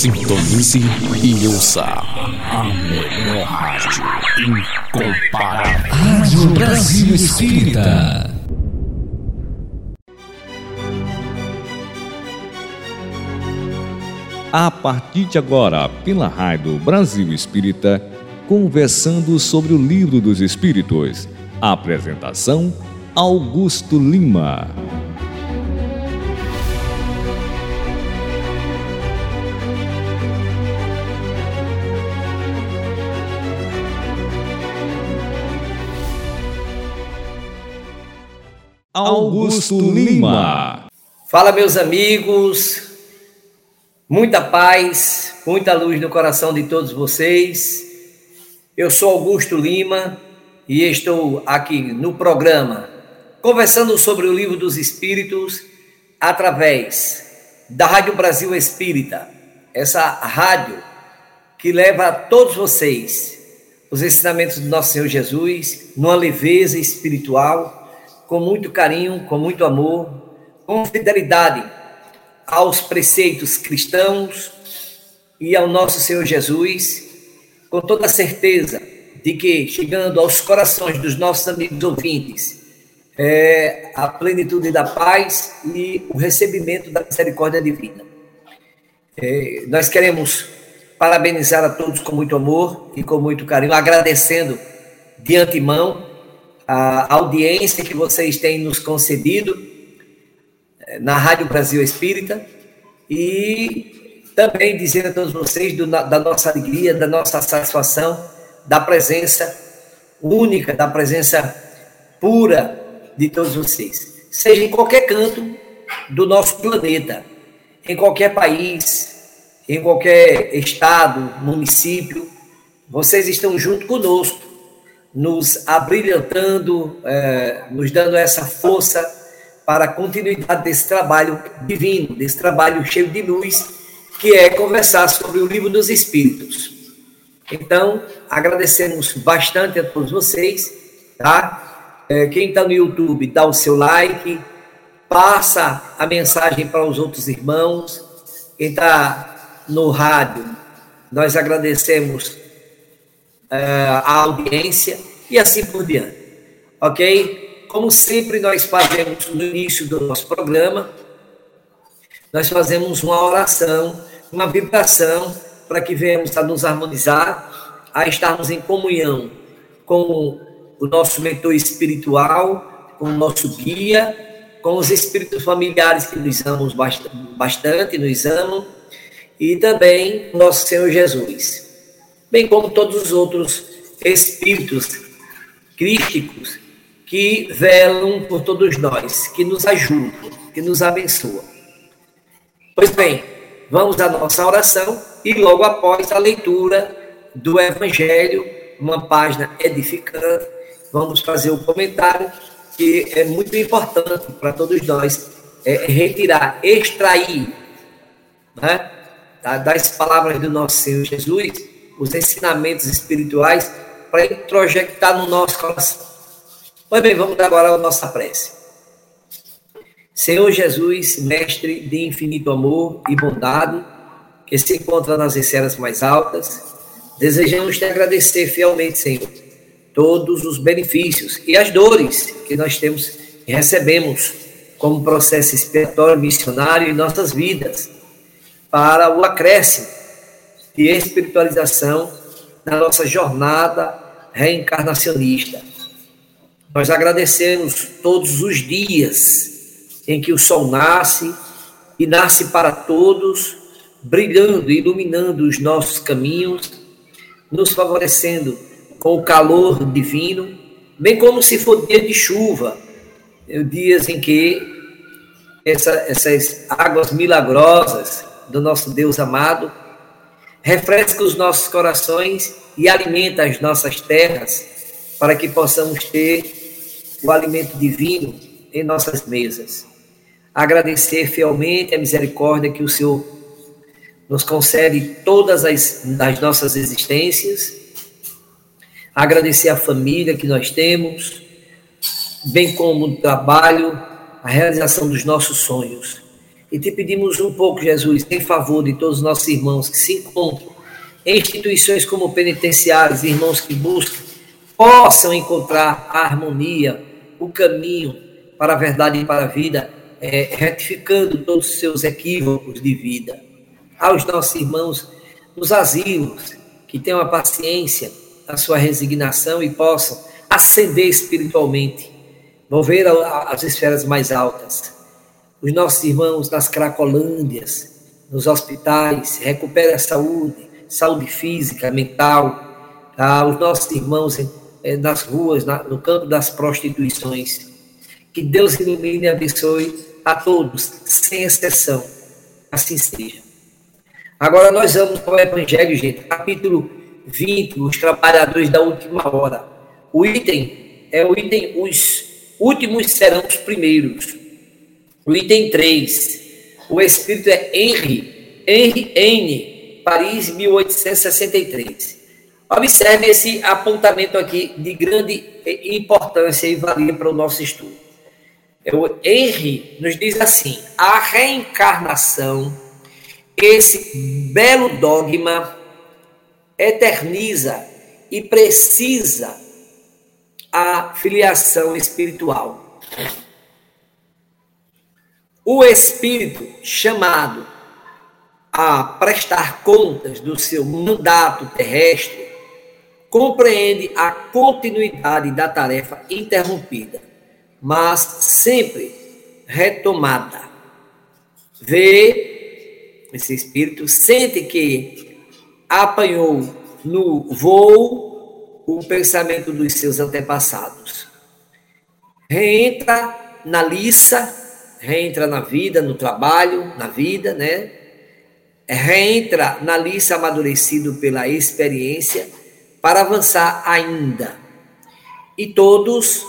Sintonize e ouça a melhor rádio incomparável. Rádio Brasil Espírita. A partir de agora, pela Rádio Brasil Espírita, conversando sobre o Livro dos Espíritos. Apresentação: Augusto Lima. Augusto Lima. Fala, meus amigos. Muita paz, muita luz no coração de todos vocês. Eu sou Augusto Lima e estou aqui no programa conversando sobre o livro dos Espíritos através da Rádio Brasil Espírita, essa rádio que leva a todos vocês os ensinamentos do nosso Senhor Jesus numa leveza espiritual com muito carinho, com muito amor, com fidelidade aos preceitos cristãos e ao nosso Senhor Jesus, com toda a certeza de que, chegando aos corações dos nossos amigos ouvintes, é a plenitude da paz e o recebimento da misericórdia divina. É, nós queremos parabenizar a todos com muito amor e com muito carinho, agradecendo de antemão a audiência que vocês têm nos concedido eh, na Rádio Brasil Espírita e também dizer a todos vocês do, da nossa alegria, da nossa satisfação, da presença única, da presença pura de todos vocês. Seja em qualquer canto do nosso planeta, em qualquer país, em qualquer estado, município, vocês estão junto conosco nos abrilhantando, é, nos dando essa força para a continuidade desse trabalho divino, desse trabalho cheio de luz, que é conversar sobre o livro dos Espíritos. Então, agradecemos bastante a todos vocês, tá? É, quem está no YouTube, dá o seu like, passa a mensagem para os outros irmãos. Quem está no rádio, nós agradecemos a audiência e assim por diante. Ok? Como sempre nós fazemos no início do nosso programa, nós fazemos uma oração, uma vibração para que venhamos a nos harmonizar, a estarmos em comunhão com o nosso mentor espiritual, com o nosso guia, com os espíritos familiares que nos amam bastante, nos amam, e também nosso Senhor Jesus bem como todos os outros espíritos crísticos que velam por todos nós, que nos ajudam, que nos abençoam. Pois bem, vamos à nossa oração e logo após a leitura do Evangelho, uma página edificante, vamos fazer o um comentário que é muito importante para todos nós é, retirar, extrair né, das palavras do nosso Senhor Jesus os ensinamentos espirituais para introjectar no nosso coração. Pois bem, vamos agora à nossa prece. Senhor Jesus, mestre de infinito amor e bondade, que se encontra nas esferas mais altas, desejamos te agradecer fielmente, Senhor, todos os benefícios e as dores que nós temos e recebemos como processo expiatório missionário em nossas vidas, para o acréscimo de espiritualização na nossa jornada reencarnacionista. Nós agradecemos todos os dias em que o sol nasce e nasce para todos, brilhando e iluminando os nossos caminhos, nos favorecendo com o calor divino, bem como se for dia de chuva, dias em que essa, essas águas milagrosas do nosso Deus amado refresca os nossos corações e alimenta as nossas terras para que possamos ter o alimento divino em nossas mesas. Agradecer fielmente a misericórdia que o Senhor nos concede todas as, as nossas existências. Agradecer a família que nós temos, bem como o trabalho, a realização dos nossos sonhos. E te pedimos um pouco, Jesus, em favor de todos os nossos irmãos que se encontram em instituições como penitenciárias, irmãos que buscam, possam encontrar a harmonia, o caminho para a verdade e para a vida, é, retificando todos os seus equívocos de vida. Aos nossos irmãos nos asilos, que tenham a paciência, a sua resignação e possam ascender espiritualmente, mover as esferas mais altas. Os nossos irmãos nas Cracolândias, nos hospitais, recupere a saúde, saúde física, mental. Tá? Os nossos irmãos eh, nas ruas, no campo das prostituições. Que Deus ilumine e abençoe a todos, sem exceção. Assim seja. Agora nós vamos para o Evangelho, gente, capítulo 20, os trabalhadores da última hora. O item é o item, os últimos serão os primeiros. Item 3, o espírito é Henry, Henry N, Paris, 1863. Observe esse apontamento aqui de grande importância e valia para o nosso estudo. O Henry nos diz assim: a reencarnação, esse belo dogma, eterniza e precisa a filiação espiritual. O espírito chamado a prestar contas do seu mandato terrestre compreende a continuidade da tarefa interrompida, mas sempre retomada. Vê, esse espírito sente que apanhou no voo o pensamento dos seus antepassados. Reentra na liça, reentra na vida, no trabalho, na vida, né? Reentra na liça amadurecido pela experiência para avançar ainda. E todos,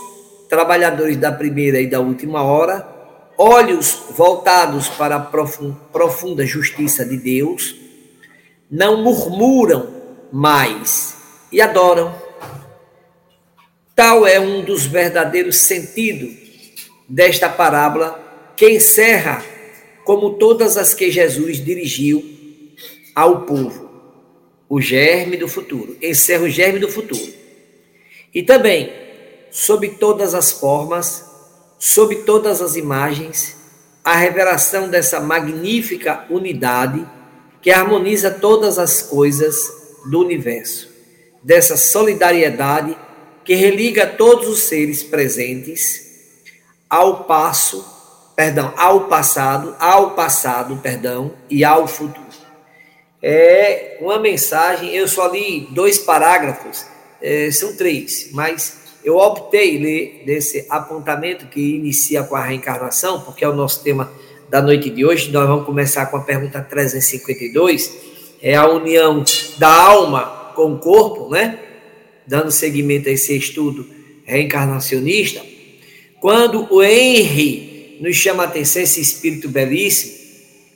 trabalhadores da primeira e da última hora, olhos voltados para a profunda justiça de Deus, não murmuram mais e adoram. Tal é um dos verdadeiros sentidos desta parábola que encerra como todas as que Jesus dirigiu ao povo, o germe do futuro, encerra o germe do futuro. E também, sob todas as formas, sob todas as imagens, a revelação dessa magnífica unidade que harmoniza todas as coisas do universo, dessa solidariedade que religa todos os seres presentes ao passo, perdão, ao passado, ao passado, perdão, e ao futuro. É uma mensagem, eu só li dois parágrafos, é, são três, mas eu optei ler desse apontamento que inicia com a reencarnação, porque é o nosso tema da noite de hoje, nós vamos começar com a pergunta 352, é a união da alma com o corpo, né? Dando seguimento a esse estudo reencarnacionista. Quando o Henry nos chama a atenção, esse espírito belíssimo,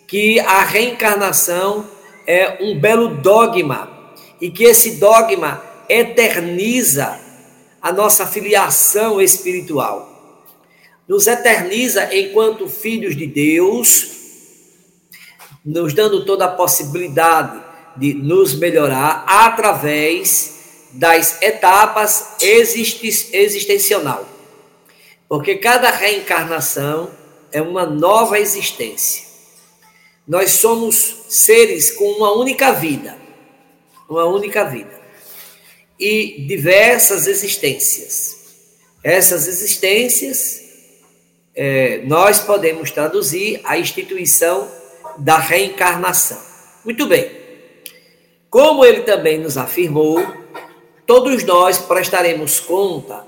que a reencarnação é um belo dogma e que esse dogma eterniza a nossa filiação espiritual nos eterniza enquanto filhos de Deus, nos dando toda a possibilidade de nos melhorar através das etapas existencial. Porque cada reencarnação é uma nova existência. Nós somos seres com uma única vida, uma única vida e diversas existências. Essas existências é, nós podemos traduzir a instituição da reencarnação. Muito bem. Como ele também nos afirmou, todos nós prestaremos conta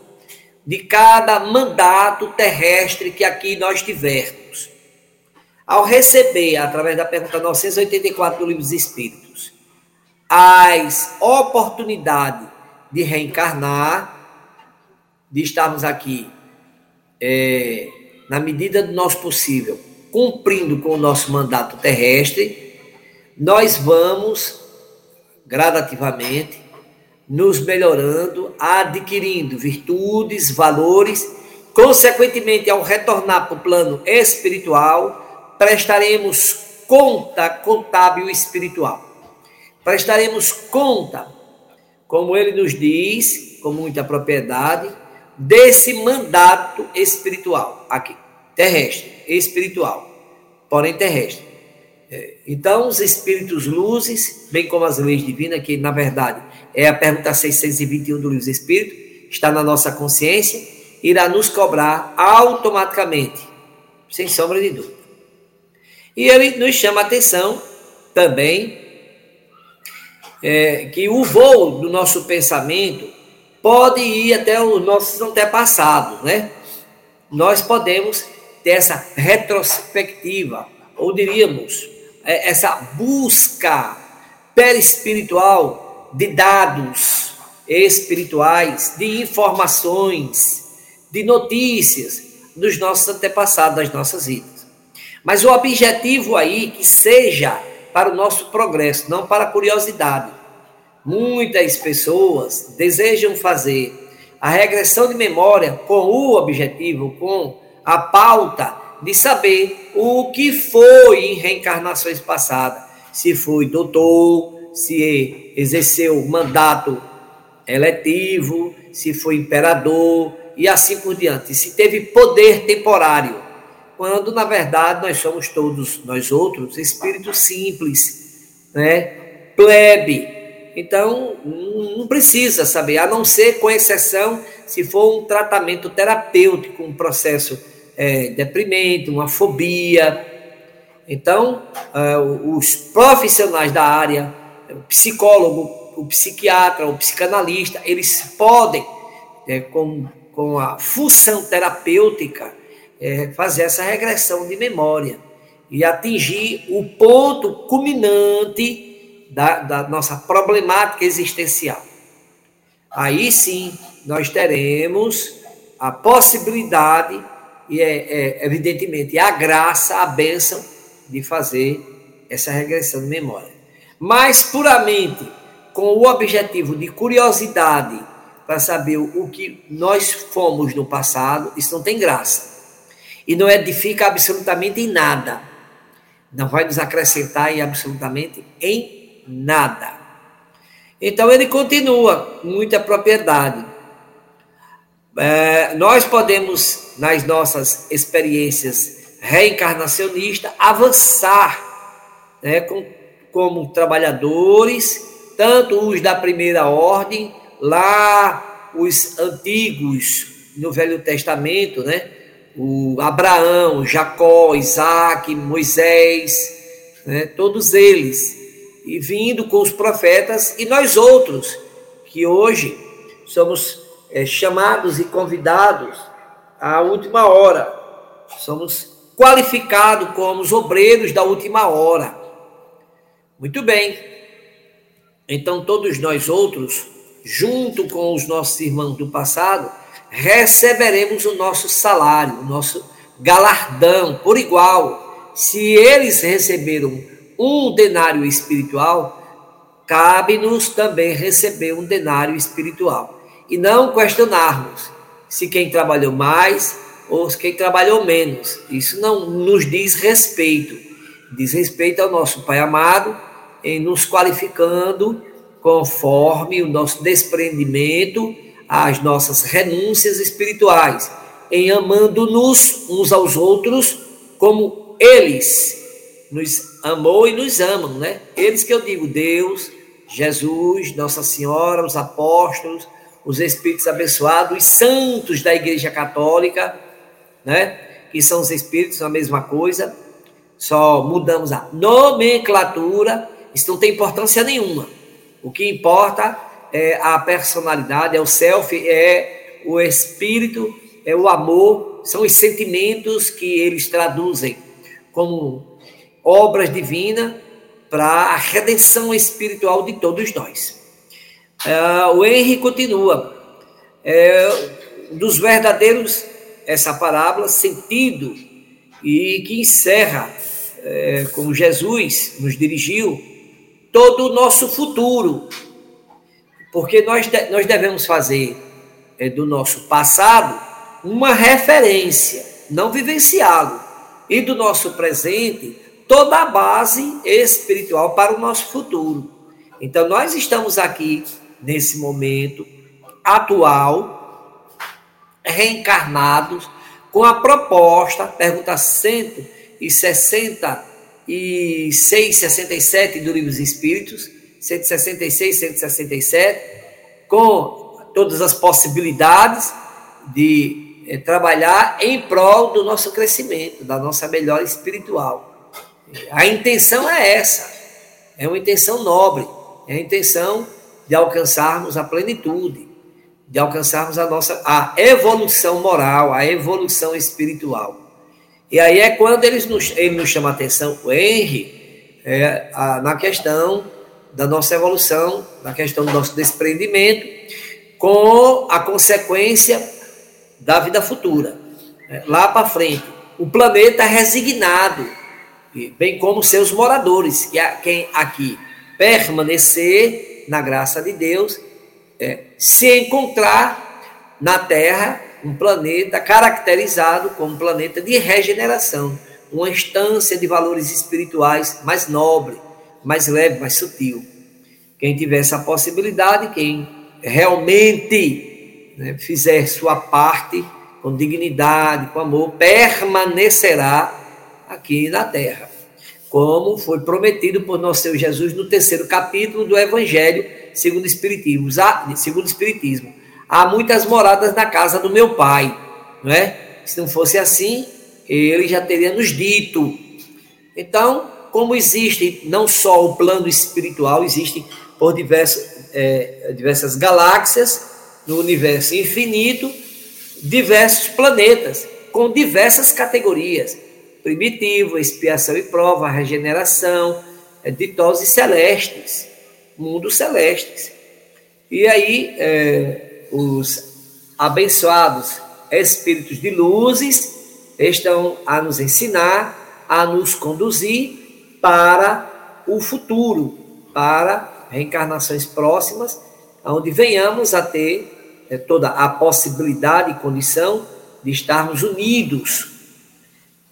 de cada mandato terrestre que aqui nós tivermos. Ao receber, através da pergunta 984 do Livro dos Espíritos, as oportunidades de reencarnar, de estarmos aqui é, na medida do nosso possível, cumprindo com o nosso mandato terrestre, nós vamos gradativamente nos melhorando, adquirindo virtudes, valores, consequentemente, ao retornar para o plano espiritual, prestaremos conta contábil espiritual. Prestaremos conta, como ele nos diz, com muita propriedade, desse mandato espiritual aqui, terrestre, espiritual, porém terrestre. É, então, os espíritos luzes, bem como as leis divinas, que na verdade é a pergunta 621 do livro dos Espíritos, está na nossa consciência, irá nos cobrar automaticamente, sem sombra de dúvida. E ele nos chama a atenção também é, que o voo do nosso pensamento pode ir até os nossos antepassados, né? Nós podemos ter essa retrospectiva, ou diríamos, é, essa busca perispiritual de dados espirituais, de informações, de notícias dos nossos antepassados, das nossas vidas. Mas o objetivo aí que seja para o nosso progresso, não para a curiosidade. Muitas pessoas desejam fazer a regressão de memória com o objetivo, com a pauta de saber o que foi em reencarnações passadas. Se foi doutor, se exerceu mandato eletivo, se foi imperador e assim por diante. Se teve poder temporário, quando na verdade nós somos todos, nós outros, espíritos simples, né? plebe. Então, não precisa saber, a não ser com exceção se for um tratamento terapêutico, um processo é, deprimente, uma fobia. Então, é, os profissionais da área, o psicólogo, o psiquiatra, o psicanalista, eles podem, é, com, com a função terapêutica, é, fazer essa regressão de memória e atingir o ponto culminante da, da nossa problemática existencial. Aí sim, nós teremos a possibilidade e é, é, evidentemente a graça, a bênção de fazer essa regressão de memória. Mas puramente com o objetivo de curiosidade para saber o que nós fomos no passado, isso não tem graça. E não edifica absolutamente em nada. Não vai nos acrescentar em absolutamente em nada. Então ele continua muita propriedade. É, nós podemos, nas nossas experiências reencarnacionistas, avançar né, com, como trabalhadores, tanto os da primeira ordem, lá os antigos no Velho Testamento, né? O Abraão, Jacó, Isaac, Moisés, né? todos eles, e vindo com os profetas, e nós outros, que hoje somos é, chamados e convidados à última hora. Somos qualificados como os obreiros da última hora. Muito bem. Então, todos nós outros, junto com os nossos irmãos do passado, receberemos o nosso salário, o nosso galardão por igual. Se eles receberam um denário espiritual, cabe-nos também receber um denário espiritual e não questionarmos se quem trabalhou mais ou quem trabalhou menos. Isso não nos diz respeito. Diz respeito ao nosso Pai amado em nos qualificando conforme o nosso desprendimento, as nossas renúncias espirituais, em amando-nos uns aos outros como eles nos amou e nos amam, né? Eles que eu digo, Deus, Jesus, Nossa Senhora, os apóstolos, os espíritos abençoados, os santos da Igreja Católica, né? Que são os espíritos, a mesma coisa. Só mudamos a nomenclatura, isso não tem importância nenhuma. O que importa é a personalidade, é o self, é o espírito, é o amor, são os sentimentos que eles traduzem como obras divinas para a redenção espiritual de todos nós. É, o Henry continua. É, dos verdadeiros, essa parábola, sentido, e que encerra, é, como Jesus nos dirigiu, todo o nosso futuro. Porque nós, nós devemos fazer é, do nosso passado uma referência, não vivenciá-lo, e do nosso presente toda a base espiritual para o nosso futuro. Então, nós estamos aqui nesse momento atual, reencarnados, com a proposta, pergunta 166, 67 do Livro dos Espíritos, 166, 167, com todas as possibilidades de é, trabalhar em prol do nosso crescimento, da nossa melhora espiritual. A intenção é essa, é uma intenção nobre, é a intenção de alcançarmos a plenitude, de alcançarmos a nossa a evolução moral, a evolução espiritual. E aí é quando eles nos, ele nos chama a atenção, o Henry, é, a, na questão da nossa evolução, na questão do nosso desprendimento, com a consequência da vida futura. É, lá para frente, o planeta é resignado, bem como seus moradores, que é quem aqui permanecer na graça de Deus, é, se encontrar na Terra um planeta caracterizado como um planeta de regeneração, uma instância de valores espirituais mais nobre, mais leve, mais sutil. Quem tiver essa possibilidade, quem realmente né, fizer sua parte com dignidade, com amor, permanecerá aqui na terra, como foi prometido por nosso Senhor Jesus no terceiro capítulo do Evangelho segundo o Espiritismo. Segundo o Espiritismo, há muitas moradas na casa do meu Pai, não é? Se não fosse assim, ele já teria nos dito. Então, como existe não só o plano espiritual, existe por diversos, é, diversas galáxias no universo infinito, diversos planetas com diversas categorias: primitivo, expiação e prova, regeneração, é, ditoses celestes, mundos celestes. E aí, é, os abençoados espíritos de luzes estão a nos ensinar, a nos conduzir para o futuro, para reencarnações próximas, onde venhamos a ter é, toda a possibilidade e condição de estarmos unidos,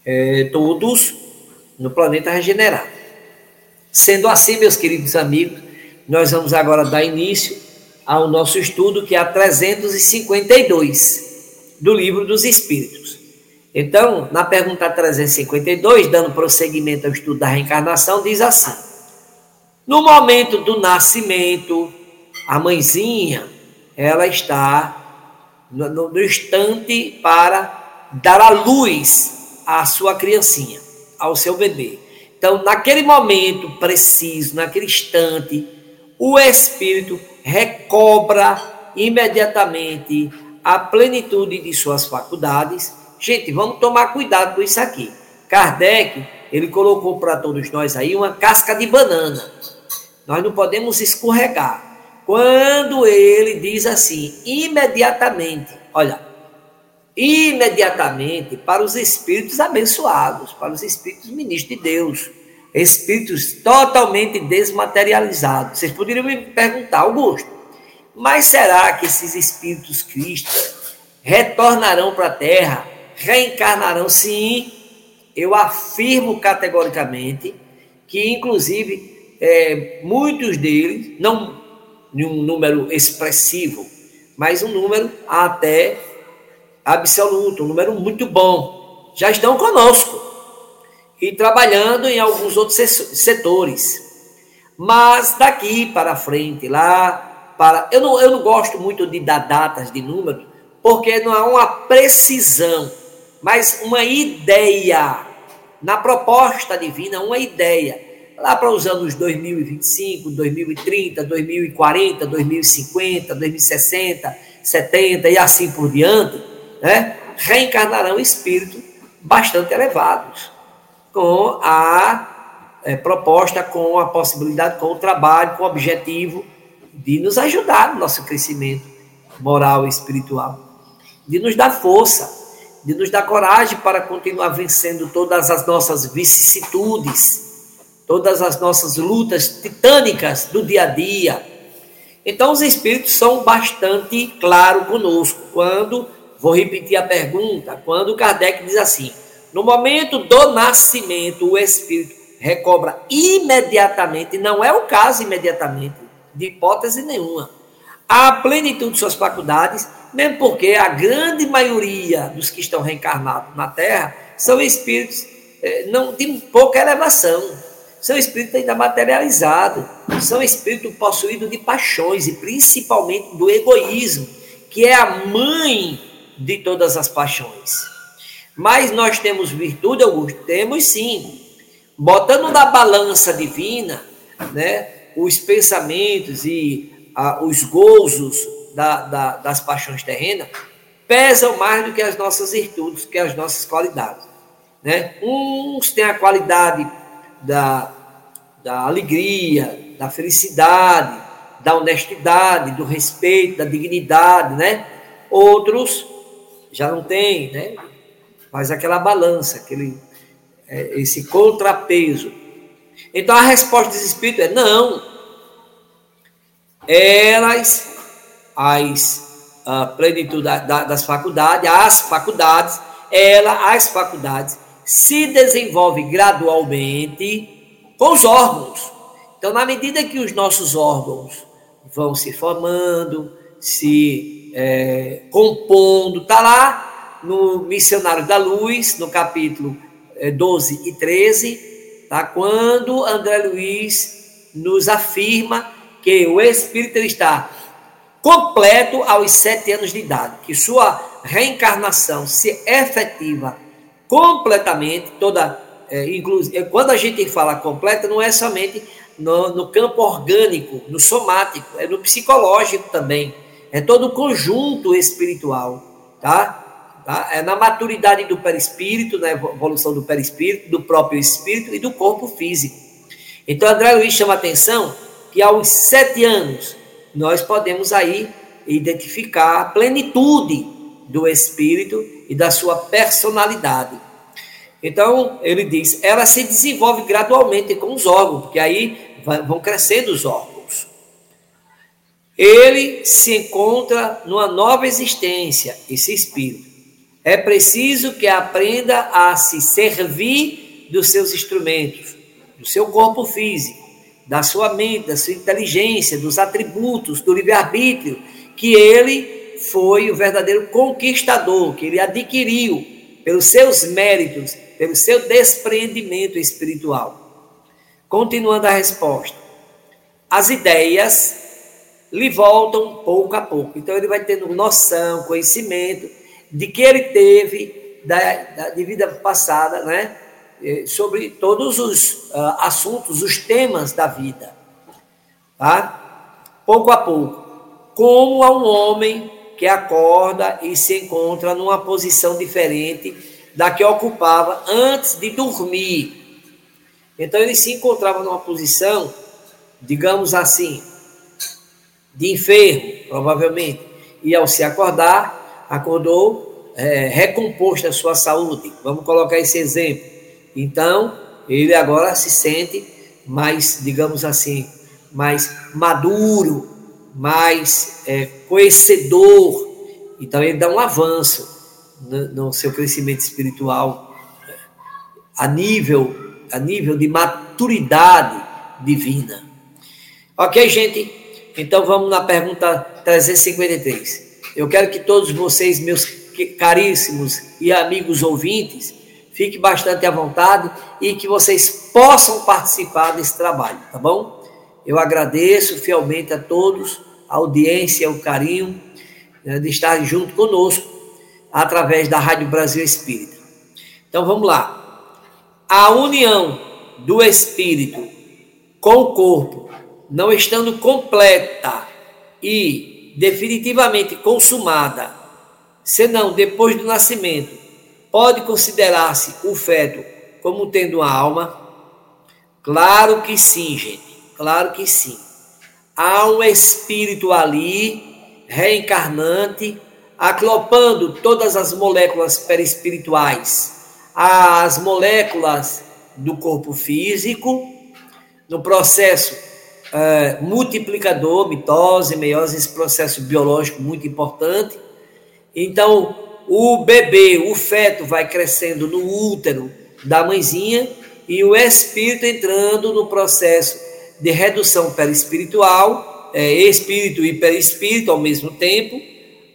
é, todos no planeta regenerado. Sendo assim, meus queridos amigos, nós vamos agora dar início ao nosso estudo, que é a 352 do Livro dos Espíritos. Então, na pergunta 352, dando prosseguimento ao estudo da reencarnação, diz assim: no momento do nascimento, a mãezinha, ela está no, no, no instante para dar a luz à sua criancinha, ao seu bebê. Então, naquele momento preciso, naquele instante, o espírito recobra imediatamente a plenitude de suas faculdades. Gente, vamos tomar cuidado com isso aqui. Kardec, ele colocou para todos nós aí uma casca de banana. Nós não podemos escorregar. Quando ele diz assim, imediatamente, olha, imediatamente para os espíritos abençoados, para os espíritos ministros de Deus, espíritos totalmente desmaterializados. Vocês poderiam me perguntar, Augusto, mas será que esses espíritos cristas retornarão para a Terra, reencarnarão? Sim, eu afirmo categoricamente que, inclusive, é, muitos deles, não em um número expressivo, mas um número até absoluto, um número muito bom, já estão conosco e trabalhando em alguns outros setores. Mas daqui para frente, lá para. Eu não, eu não gosto muito de dar datas de números, porque não há uma precisão, mas uma ideia. Na proposta divina, uma ideia lá para os anos 2025, 2030, 2040, 2050, 2060, 70 e assim por diante, né, reencarnarão espíritos bastante elevados, com a é, proposta, com a possibilidade, com o trabalho, com o objetivo de nos ajudar no nosso crescimento moral e espiritual, de nos dar força, de nos dar coragem para continuar vencendo todas as nossas vicissitudes todas as nossas lutas titânicas do dia a dia. Então, os Espíritos são bastante claros conosco. Quando, vou repetir a pergunta, quando Kardec diz assim: No momento do nascimento, o espírito recobra imediatamente, não é o caso imediatamente, de hipótese nenhuma, a plenitude de suas faculdades, mesmo porque a grande maioria dos que estão reencarnados na Terra são espíritos eh, não de pouca elevação, são espíritos ainda materializados, são espíritos possuídos de paixões e principalmente do egoísmo, que é a mãe de todas as paixões. Mas nós temos virtude, Augusto? Temos sim. Botando na balança divina, né, os pensamentos e ah, os gozos da, da, das paixões terrenas, pesam mais do que as nossas virtudes, que as nossas qualidades. Né? Uns têm a qualidade da, da alegria, da felicidade, da honestidade, do respeito, da dignidade, né? Outros já não têm, né? Faz aquela balança, aquele, é, esse contrapeso. Então a resposta desse espírito é não. Elas, as a plenitude da, da, das faculdades, as faculdades, ela, as faculdades, se desenvolve gradualmente com os órgãos. Então, na medida que os nossos órgãos vão se formando, se é, compondo, está lá no Missionário da Luz, no capítulo 12 é, e 13, tá? quando André Luiz nos afirma que o Espírito está completo aos sete anos de idade, que sua reencarnação se efetiva completamente, toda, é, inclusive, quando a gente fala completa, não é somente no, no campo orgânico, no somático, é no psicológico também, é todo o conjunto espiritual, tá? Tá? É na maturidade do perispírito, na evolução do perispírito, do próprio espírito e do corpo físico. Então, André Luiz chama a atenção que aos sete anos nós podemos aí identificar a plenitude do espírito e da sua personalidade. Então, ele diz, ela se desenvolve gradualmente com os órgãos, porque aí vão crescendo os órgãos. Ele se encontra numa nova existência, esse espírito. É preciso que aprenda a se servir dos seus instrumentos, do seu corpo físico, da sua mente, da sua inteligência, dos atributos, do livre-arbítrio, que ele foi o verdadeiro conquistador, que ele adquiriu pelos seus méritos, pelo seu despreendimento espiritual. Continuando a resposta. As ideias lhe voltam pouco a pouco. Então ele vai tendo noção, conhecimento de que ele teve da, da de vida passada, né? Sobre todos os uh, assuntos, os temas da vida, tá? Pouco a pouco. Como a um homem que acorda e se encontra numa posição diferente da que ocupava antes de dormir. Então ele se encontrava numa posição, digamos assim, de enfermo, provavelmente. E ao se acordar, acordou é, recomposto a sua saúde. Vamos colocar esse exemplo. Então, ele agora se sente mais, digamos assim, mais maduro, mais é, conhecedor. Então, ele dá um avanço no, no seu crescimento espiritual a nível, a nível de maturidade divina. Ok, gente? Então vamos na pergunta 353. Eu quero que todos vocês, meus caríssimos e amigos ouvintes, fiquem bastante à vontade e que vocês possam participar desse trabalho, tá bom? Eu agradeço fielmente a todos, a audiência, o carinho né, de estar junto conosco através da Rádio Brasil Espírita. Então vamos lá. A união do espírito com o corpo, não estando completa e definitivamente consumada, senão depois do nascimento, pode considerar-se o feto como tendo uma alma? Claro que sim, gente. Claro que sim. Há um espírito ali, reencarnante, aclopando todas as moléculas perispirituais, as moléculas do corpo físico, no processo é, multiplicador, mitose, meiose, esse processo biológico muito importante. Então, o bebê, o feto vai crescendo no útero da mãezinha e o espírito entrando no processo de redução perispiritual, é, espírito e perispírito ao mesmo tempo,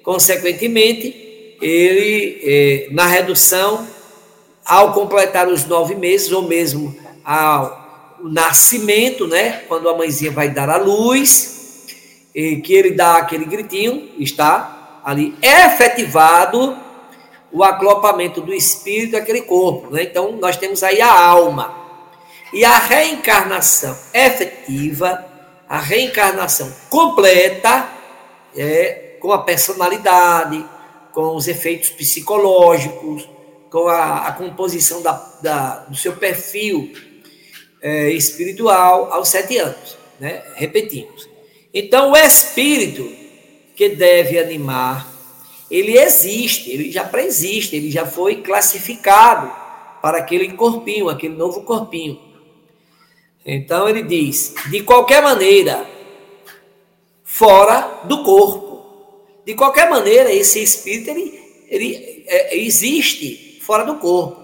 consequentemente, ele, é, na redução, ao completar os nove meses, ou mesmo ao nascimento, né, quando a mãezinha vai dar a luz, e que ele dá aquele gritinho, está ali efetivado o aclopamento do espírito àquele corpo. Né? Então, nós temos aí a alma. E a reencarnação efetiva, a reencarnação completa, é, com a personalidade, com os efeitos psicológicos, com a, a composição da, da, do seu perfil é, espiritual aos sete anos. Né? Repetimos. Então, o espírito que deve animar ele existe, ele já preexiste, ele já foi classificado para aquele corpinho, aquele novo corpinho. Então ele diz: de qualquer maneira, fora do corpo. De qualquer maneira, esse espírito ele, ele é, existe fora do corpo.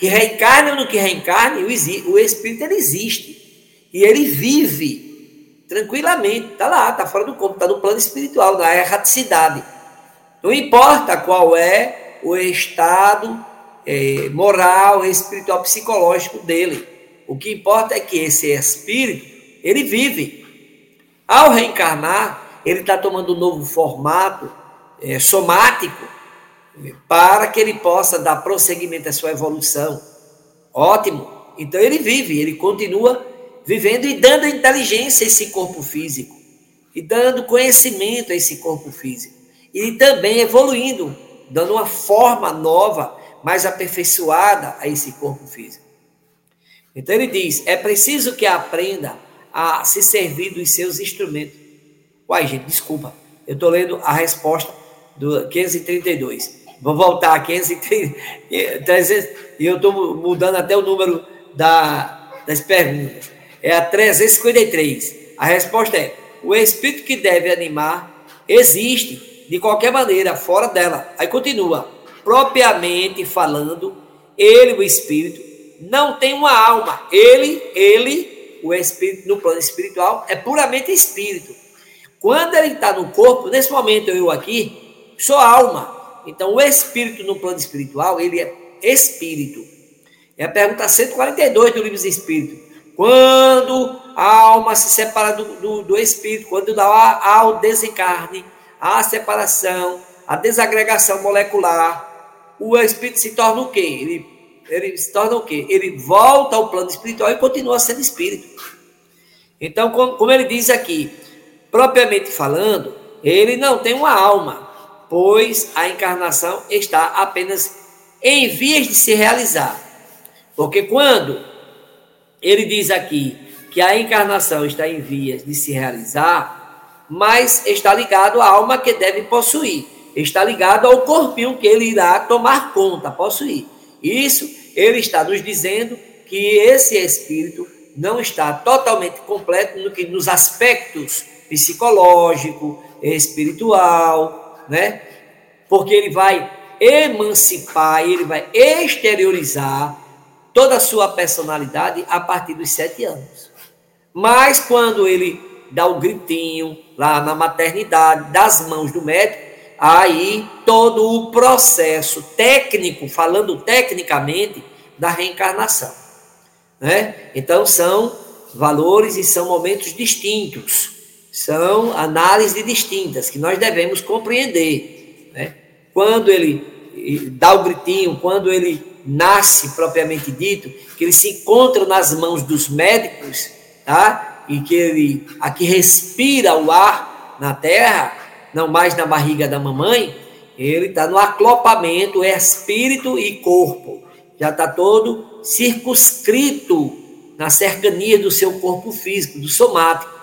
Que reencarne ou não que reencarne, o, espírito ele existe. E ele vive tranquilamente, está lá, está fora do corpo, está no plano espiritual, na erraticidade. Não importa qual é o estado é, moral, espiritual, psicológico dele. O que importa é que esse espírito, ele vive. Ao reencarnar, ele está tomando um novo formato é, somático para que ele possa dar prosseguimento à sua evolução. Ótimo. Então ele vive, ele continua vivendo e dando inteligência a esse corpo físico. E dando conhecimento a esse corpo físico e também evoluindo, dando uma forma nova, mais aperfeiçoada a esse corpo físico. Então ele diz: é preciso que aprenda a se servir dos seus instrumentos. Uai, gente, desculpa, eu estou lendo a resposta do 532. Vou voltar a 532 e eu estou mudando até o número da, das perguntas. É a 353. A resposta é: o espírito que deve animar existe de qualquer maneira, fora dela. Aí continua, propriamente falando, ele, o espírito, não tem uma alma. Ele, ele, o espírito no plano espiritual, é puramente espírito. Quando ele está no corpo, nesse momento eu aqui, sou alma. Então o espírito no plano espiritual, ele é espírito. É a pergunta 142 do livro dos Espíritos. Quando a alma se separa do, do, do espírito, quando dá ao desencarne, a separação, a desagregação molecular, o espírito se torna o quê? Ele, ele se torna o quê? Ele volta ao plano espiritual e continua sendo espírito. Então, como ele diz aqui, propriamente falando, ele não tem uma alma, pois a encarnação está apenas em vias de se realizar. Porque quando ele diz aqui que a encarnação está em vias de se realizar, mas está ligado à alma que deve possuir, está ligado ao corpinho que ele irá tomar conta, possuir. Isso ele está nos dizendo que esse espírito não está totalmente completo no que nos aspectos psicológico, espiritual, né? Porque ele vai emancipar, ele vai exteriorizar toda a sua personalidade a partir dos sete anos. Mas quando ele dá o gritinho lá na maternidade, das mãos do médico, aí todo o processo técnico, falando tecnicamente, da reencarnação. Né? Então são valores e são momentos distintos, são análises distintas que nós devemos compreender. Né? Quando ele dá o gritinho, quando ele nasce propriamente dito, que ele se encontra nas mãos dos médicos, tá? e que ele aqui respira o ar na terra, não mais na barriga da mamãe, ele está no aclopamento espírito e corpo. Já está todo circunscrito na cercania do seu corpo físico, do somático.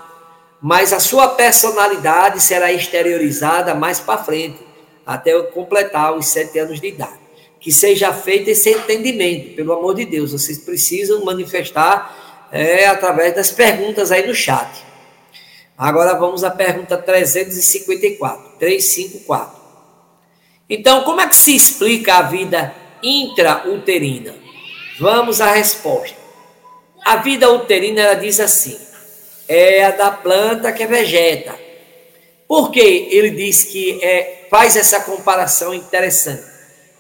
Mas a sua personalidade será exteriorizada mais para frente, até completar os sete anos de idade. Que seja feito esse entendimento, pelo amor de Deus. Vocês precisam manifestar é através das perguntas aí no chat. Agora vamos à pergunta 354, 354. Então, como é que se explica a vida intrauterina? Vamos à resposta. A vida uterina ela diz assim: é a da planta que vegeta. Por que ele diz que é, faz essa comparação interessante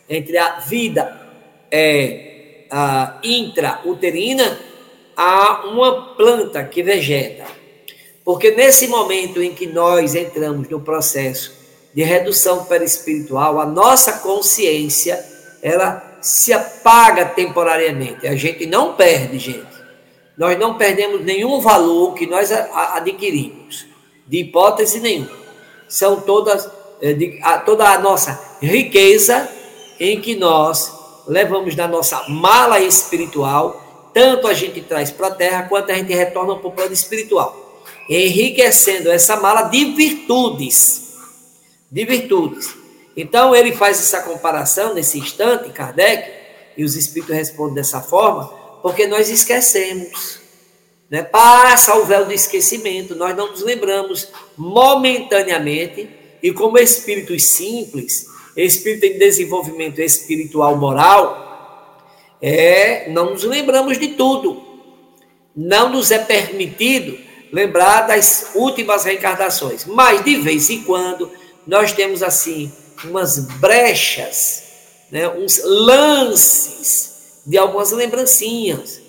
entre a vida é, a intrauterina a uma planta que vegeta? Porque nesse momento em que nós entramos no processo de redução perispiritual, a nossa consciência ela se apaga temporariamente. A gente não perde, gente nós não perdemos nenhum valor que nós adquirimos, de hipótese nenhuma. São todas, eh, de, a, toda a nossa riqueza em que nós levamos na nossa mala espiritual, tanto a gente traz para a terra, quanto a gente retorna para o plano espiritual, enriquecendo essa mala de virtudes. De virtudes. Então ele faz essa comparação nesse instante, Kardec, e os espíritos respondem dessa forma, porque nós esquecemos. Né? Passa o véu do esquecimento, nós não nos lembramos momentaneamente, e como espíritos simples, espírito em desenvolvimento espiritual moral, é, não nos lembramos de tudo. Não nos é permitido lembrar das últimas reencarnações. Mas, de vez em quando, nós temos assim umas brechas, né, uns lances de algumas lembrancinhas.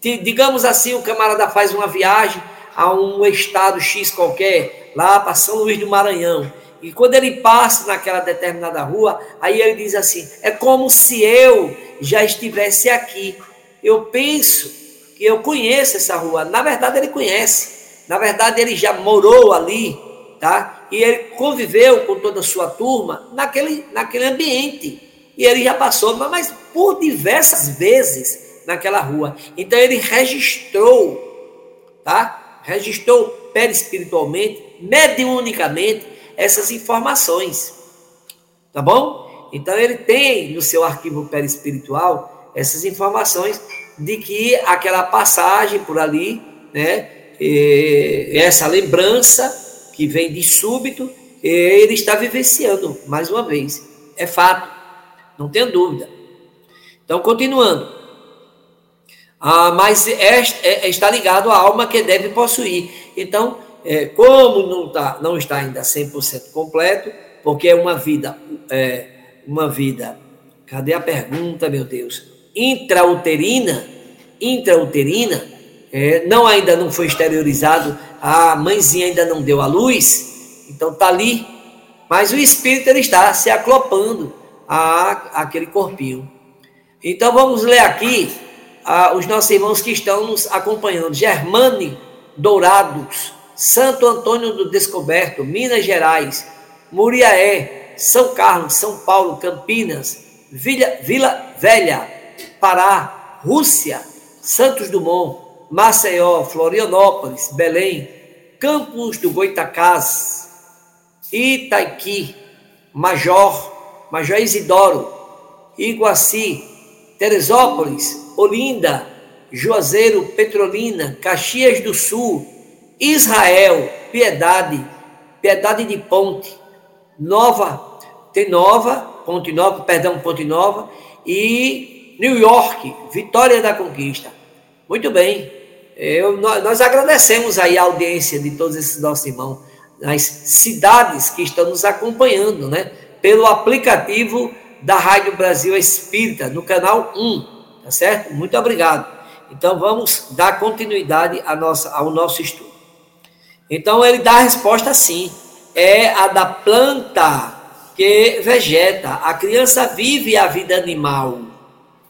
Digamos assim, o camarada faz uma viagem a um estado X qualquer, lá para São Luís do Maranhão. E quando ele passa naquela determinada rua, aí ele diz assim: é como se eu já estivesse aqui. Eu penso que eu conheço essa rua. Na verdade, ele conhece. Na verdade, ele já morou ali, tá? E ele conviveu com toda a sua turma naquele, naquele ambiente. E ele já passou, mas por diversas vezes naquela rua. Então ele registrou, tá? Registrou perispiritualmente, mediunicamente, essas informações. Tá bom? Então ele tem no seu arquivo perispiritual essas informações de que aquela passagem por ali, né? essa lembrança que vem de súbito, ele está vivenciando mais uma vez. É fato. Não tenha dúvida. Então, continuando. Ah, mas é, é, está ligado à alma que deve possuir. Então, é, como não, tá, não está ainda 100% completo, porque é uma vida, é, uma vida, cadê a pergunta, meu Deus? Intrauterina, intrauterina, é, não ainda não foi exteriorizado, a mãezinha ainda não deu a luz, então está ali, mas o espírito ele está se aclopando a aquele corpinho. Então vamos ler aqui ah, os nossos irmãos que estão nos acompanhando. Germane Dourados, Santo Antônio do Descoberto, Minas Gerais, Muriaé, São Carlos, São Paulo, Campinas, Vila, Vila Velha, Pará, Rússia, Santos Dumont, Maceió, Florianópolis, Belém, Campos do Goitacás, Itaiqui, Major, Major Isidoro, Iguaci, Teresópolis, Olinda, Juazeiro, Petrolina, Caxias do Sul, Israel, Piedade, Piedade de Ponte, Nova, tem Nova, Ponte Nova, perdão, Ponte Nova, e New York, Vitória da Conquista. Muito bem, eu, nós, nós agradecemos aí a audiência de todos esses nossos irmãos, nas cidades que estão nos acompanhando, né? Pelo aplicativo da Rádio Brasil Espírita, no canal 1, tá certo? Muito obrigado. Então vamos dar continuidade nossa, ao nosso estudo. Então ele dá a resposta assim: é a da planta que vegeta. A criança vive a vida animal.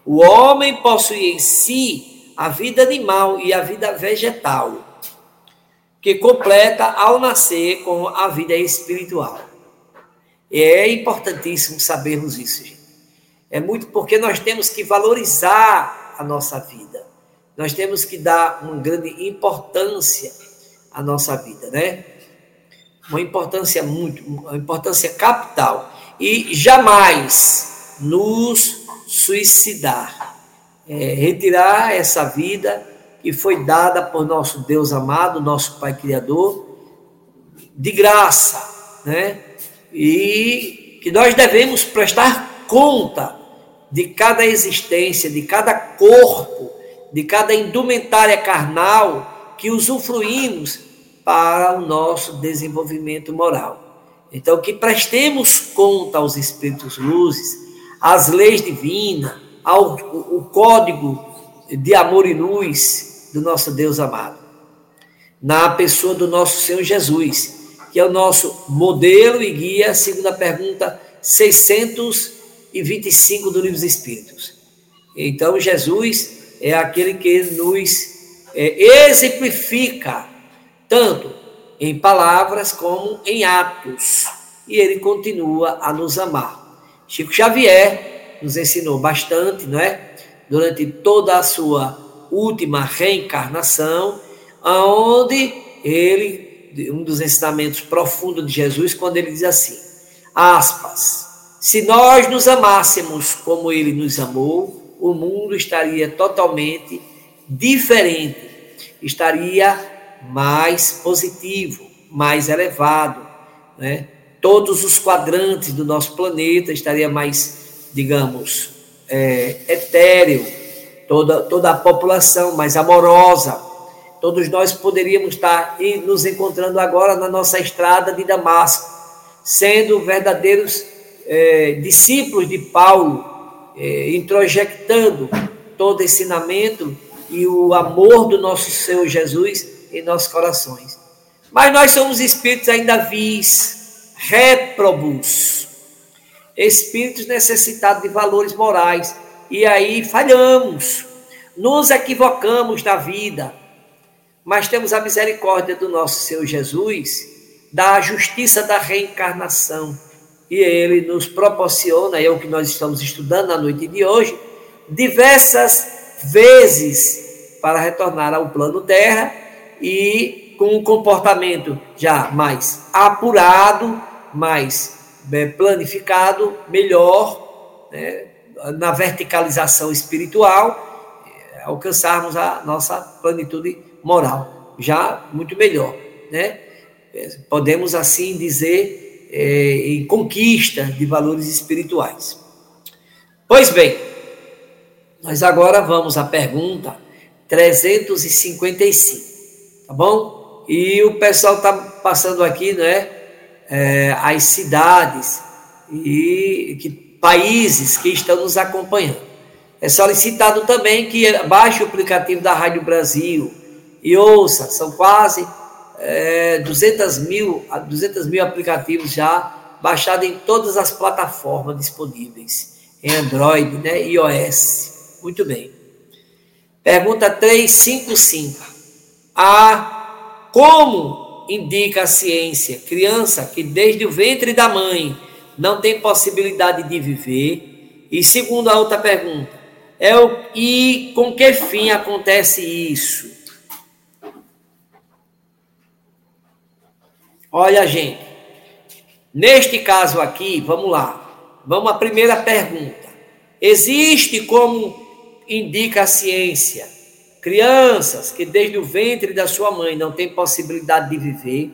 O homem possui em si a vida animal e a vida vegetal, que completa ao nascer com a vida espiritual. É importantíssimo sabermos isso, gente. É muito porque nós temos que valorizar a nossa vida. Nós temos que dar uma grande importância à nossa vida, né? Uma importância muito, uma importância capital. E jamais nos suicidar. É, retirar essa vida que foi dada por nosso Deus amado, nosso Pai Criador, de graça, né? E que nós devemos prestar conta de cada existência, de cada corpo, de cada indumentária carnal que usufruímos para o nosso desenvolvimento moral. Então, que prestemos conta aos Espíritos Luzes, às leis divinas, ao o código de amor e luz do nosso Deus amado, na pessoa do nosso Senhor Jesus, que é o nosso modelo e guia, segundo a pergunta 625 do Livro dos Espíritos. Então, Jesus é aquele que nos é, exemplifica, tanto em palavras como em atos, e ele continua a nos amar. Chico Xavier nos ensinou bastante, não é? Durante toda a sua última reencarnação, aonde ele, um dos ensinamentos profundos de Jesus, quando ele diz assim, aspas, se nós nos amássemos como ele nos amou, o mundo estaria totalmente diferente, estaria mais positivo, mais elevado, né? Todos os quadrantes do nosso planeta estaria mais, digamos, é, etéreo, toda, toda a população mais amorosa. Todos nós poderíamos estar nos encontrando agora na nossa estrada de Damasco, sendo verdadeiros é, discípulos de Paulo, é, introjectando todo ensinamento e o amor do nosso Senhor Jesus em nossos corações. Mas nós somos espíritos ainda vis, réprobos, espíritos necessitados de valores morais, e aí falhamos, nos equivocamos na vida, mas temos a misericórdia do nosso Senhor Jesus, da justiça da reencarnação, e ele nos proporciona, é o que nós estamos estudando na noite de hoje, diversas vezes para retornar ao plano Terra e com um comportamento já mais apurado, mais é, planificado, melhor, né, na verticalização espiritual, alcançarmos a nossa plenitude moral, já muito melhor, né? É, podemos assim dizer é, em conquista de valores espirituais. Pois bem, nós agora vamos à pergunta 355 tá bom? E o pessoal está passando aqui, né? É, as cidades e que, países que estão nos acompanhando. É solicitado também que baixe o aplicativo da Rádio Brasil e ouça, são quase é, 200, mil, 200 mil aplicativos já baixados em todas as plataformas disponíveis, em Android né, iOS. Muito bem. Pergunta 355 a como indica a ciência, criança que desde o ventre da mãe não tem possibilidade de viver. E segundo a outra pergunta, é o e com que fim acontece isso? Olha, gente, neste caso aqui, vamos lá. Vamos à primeira pergunta. Existe como indica a ciência crianças que desde o ventre da sua mãe não têm possibilidade de viver,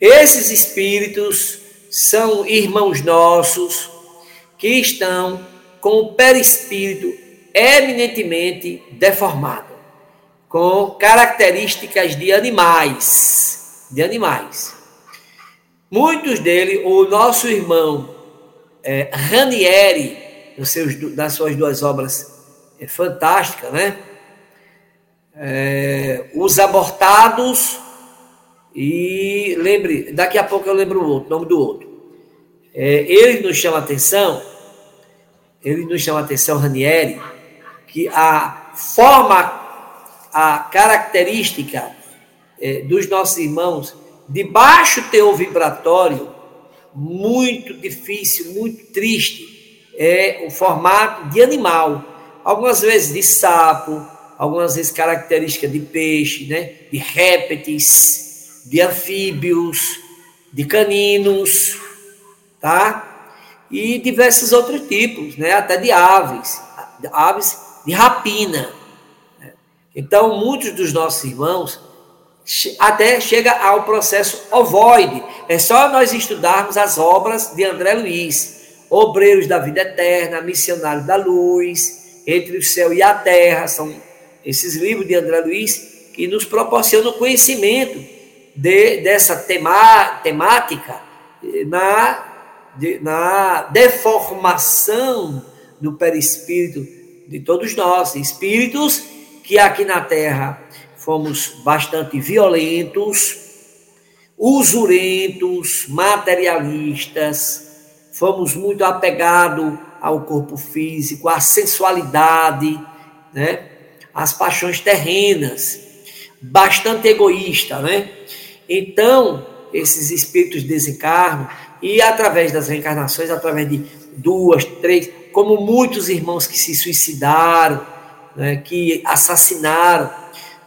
esses espíritos são irmãos nossos que estão com o perispírito eminentemente deformado, com características de animais, de animais. Muitos deles, o nosso irmão é, Ranieri, seus, nas suas duas obras é, fantásticas, né? é, os abortados e lembre, daqui a pouco eu lembro o outro, nome do outro. É, ele nos chama atenção, ele nos chama atenção, Ranieri, que a forma, a característica é, dos nossos irmãos de baixo teor vibratório, muito difícil, muito triste, é o formato de animal. Algumas vezes de sapo, algumas vezes características de peixe, né? de répteis, de anfíbios, de caninos, tá? E diversos outros tipos, né? Até de aves, aves de rapina. Né? Então, muitos dos nossos irmãos até chega ao processo ovoide. É só nós estudarmos as obras de André Luiz, Obreiros da Vida Eterna, Missionário da Luz, Entre o Céu e a Terra, são esses livros de André Luiz que nos proporcionam conhecimento de, dessa tema, temática na, de, na deformação do perispírito de todos nós, espíritos que aqui na Terra fomos bastante violentos, usurentos, materialistas, fomos muito apegados ao corpo físico, à sensualidade, né? às paixões terrenas, bastante egoísta, né? Então, esses espíritos desencarnam e através das reencarnações, através de duas, três, como muitos irmãos que se suicidaram, né, que assassinaram,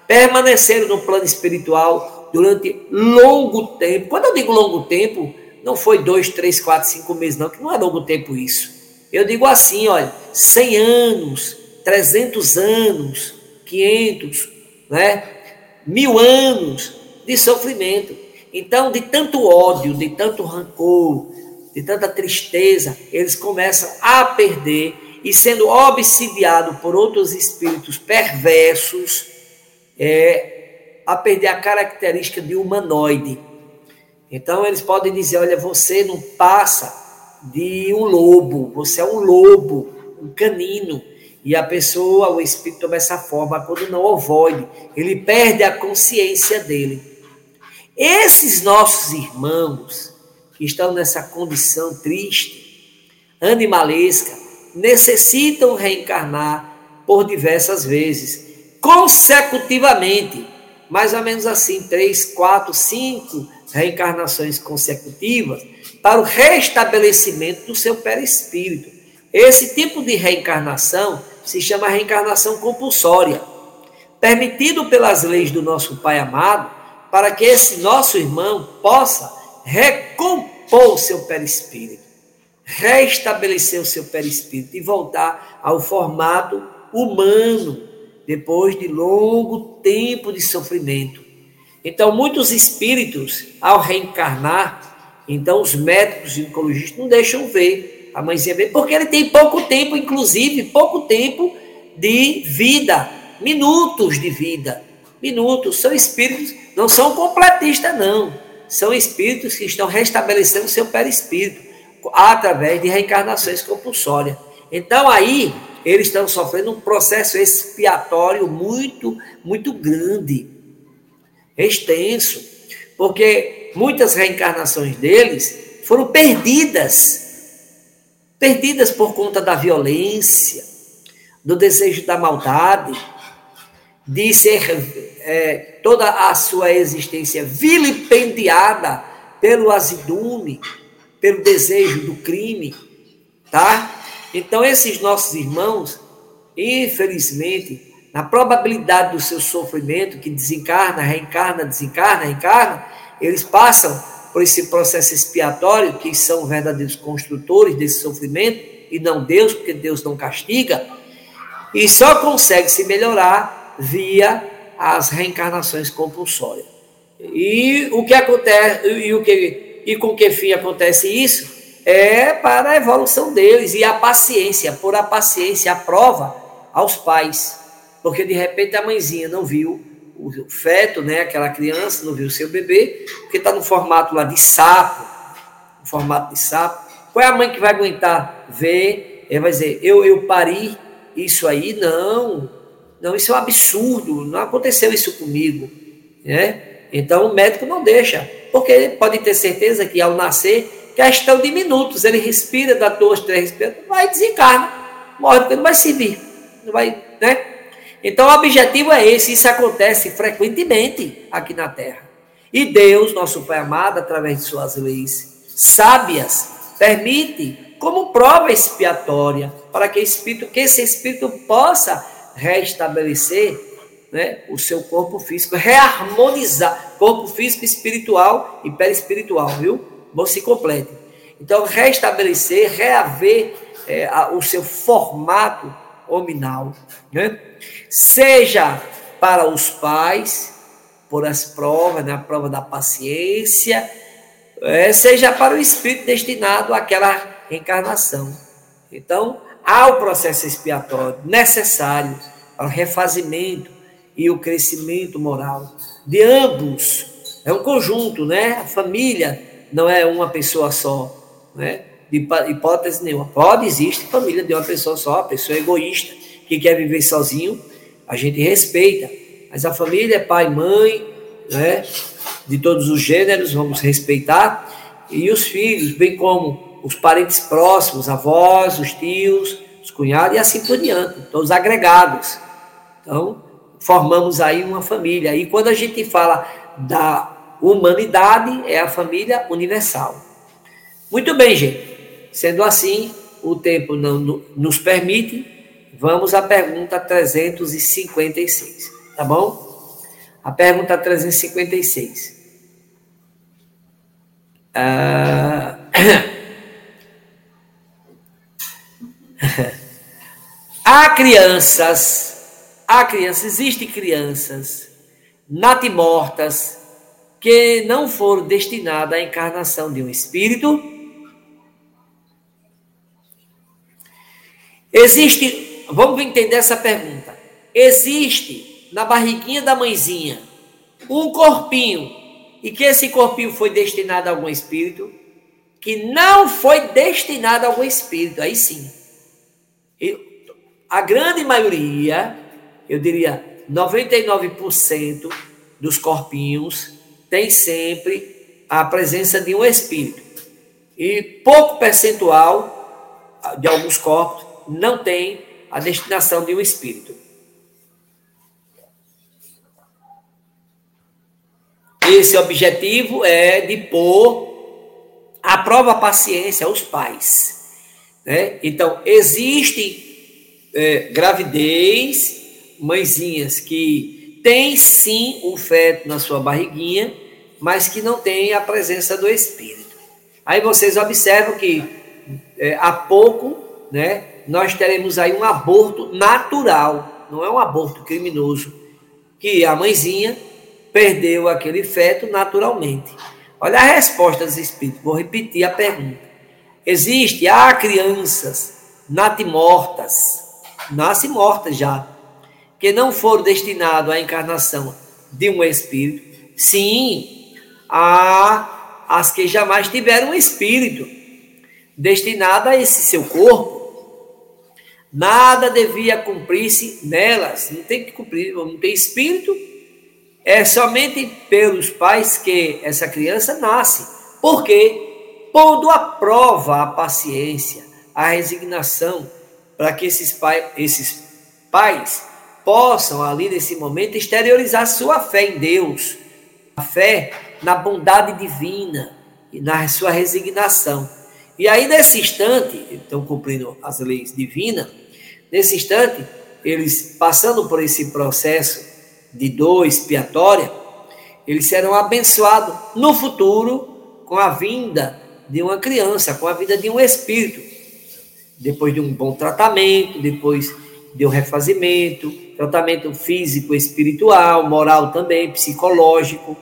permaneceram no plano espiritual durante longo tempo. Quando eu digo longo tempo, não foi dois, três, quatro, cinco meses, não, que não é longo tempo isso. Eu digo assim, olha, 100 anos, 300 anos, 500, né, mil anos de sofrimento. Então, de tanto ódio, de tanto rancor, de tanta tristeza, eles começam a perder e sendo obsidiado por outros espíritos perversos, é, a perder a característica de humanoide. Então eles podem dizer: olha, você não passa de um lobo, você é um lobo, um canino. E a pessoa, o espírito toma essa forma quando não ovoide, ele perde a consciência dele. Esses nossos irmãos que estão nessa condição triste, animalesca, necessitam reencarnar por diversas vezes, consecutivamente, mais ou menos assim, três, quatro, cinco reencarnações consecutivas, para o restabelecimento do seu perispírito. Esse tipo de reencarnação se chama reencarnação compulsória, permitido pelas leis do nosso Pai amado, para que esse nosso irmão possa recompor o seu perispírito restabelecer o seu perispírito e voltar ao formato humano depois de longo tempo de sofrimento. Então, muitos espíritos, ao reencarnar, então os médicos ginecologistas não deixam ver a mãezinha ver, porque ele tem pouco tempo, inclusive, pouco tempo de vida, minutos de vida. Minutos, são espíritos, não são completistas, não. São espíritos que estão restabelecendo seu perispírito através de reencarnações compulsórias. Então aí eles estão sofrendo um processo expiatório muito, muito grande, extenso, porque muitas reencarnações deles foram perdidas, perdidas por conta da violência, do desejo da maldade, de ser é, toda a sua existência vilipendiada pelo azidume, pelo desejo do crime, tá? Então, esses nossos irmãos, infelizmente, na probabilidade do seu sofrimento, que desencarna, reencarna, desencarna, reencarna, eles passam por esse processo expiatório, que são verdadeiros construtores desse sofrimento, e não Deus, porque Deus não castiga, e só consegue se melhorar via as reencarnações compulsórias. E o que acontece, e o que e com que fim acontece isso? É para a evolução deles e a paciência, por a paciência, a prova aos pais. Porque de repente a mãezinha não viu o feto, né, aquela criança, não viu o seu bebê, porque está no formato lá de sapo, no formato de sapo. Qual é a mãe que vai aguentar ver? Ele vai dizer, eu, eu pari isso aí? Não, não, isso é um absurdo, não aconteceu isso comigo. Né? Então o médico não deixa porque pode ter certeza que ao nascer, questão de minutos, ele respira, dá duas, três respirações, vai desencarna, morre, porque não vai servir. Não vai, né? Então o objetivo é esse, isso acontece frequentemente aqui na Terra. E Deus, nosso Pai amado, através de suas leis sábias, permite como prova expiatória para que, espírito, que esse espírito possa restabelecer né, o seu corpo físico, reharmonizar corpo físico, espiritual e perispiritual, viu? Se completem. Então, restabelecer, reaver é, a, o seu formato hominal, né? seja para os pais, por as provas, na né, prova da paciência, é, seja para o espírito destinado àquela reencarnação. Então, há o processo expiatório necessário para o refazimento e o crescimento moral de ambos. É um conjunto, né? A família não é uma pessoa só, né? De hipótese nenhuma. Pode existir família de uma pessoa só, pessoa egoísta que quer viver sozinho, a gente respeita. Mas a família é pai, mãe, né? De todos os gêneros, vamos respeitar. E os filhos, bem como os parentes próximos, avós, os tios, os cunhados e assim por diante, todos agregados. Então, formamos aí uma família. E quando a gente fala da humanidade, é a família universal. Muito bem, gente. Sendo assim, o tempo não nos permite, vamos à pergunta 356, tá bom? A pergunta 356. Ah... Há crianças, há crianças, existem crianças natimortas que não foram destinadas à encarnação de um espírito. Existe, vamos entender essa pergunta. Existe na barriguinha da mãezinha um corpinho e que esse corpinho foi destinado a algum espírito que não foi destinado a algum espírito, aí sim a grande maioria, eu diria 99% dos corpinhos tem sempre a presença de um espírito. E pouco percentual de alguns corpos não tem a destinação de um espírito. Esse objetivo é de pôr à prova a paciência aos pais. Né? Então, existem é, gravidez, mãezinhas que têm sim um feto na sua barriguinha, mas que não tem a presença do espírito. Aí vocês observam que é, há pouco, né, nós teremos aí um aborto natural, não é um aborto criminoso, que a mãezinha perdeu aquele feto naturalmente. Olha a resposta dos espíritos. Vou repetir a pergunta. Existe, há crianças natimortas nasce morta já, que não foram destinados à encarnação de um espírito, sim, há as que jamais tiveram um espírito destinado a esse seu corpo. Nada devia cumprir-se nelas, não tem que cumprir, não tem espírito. É somente pelos pais que essa criança nasce. Por quê? Pondo à prova a paciência, a resignação, para que esses, pai, esses pais possam, ali nesse momento, exteriorizar sua fé em Deus, a fé na bondade divina e na sua resignação. E aí, nesse instante, estão cumprindo as leis divinas, nesse instante, eles passando por esse processo de dor expiatória, eles serão abençoados no futuro com a vinda de uma criança, com a vida de um espírito depois de um bom tratamento, depois de um refazimento, tratamento físico, espiritual, moral também, psicológico.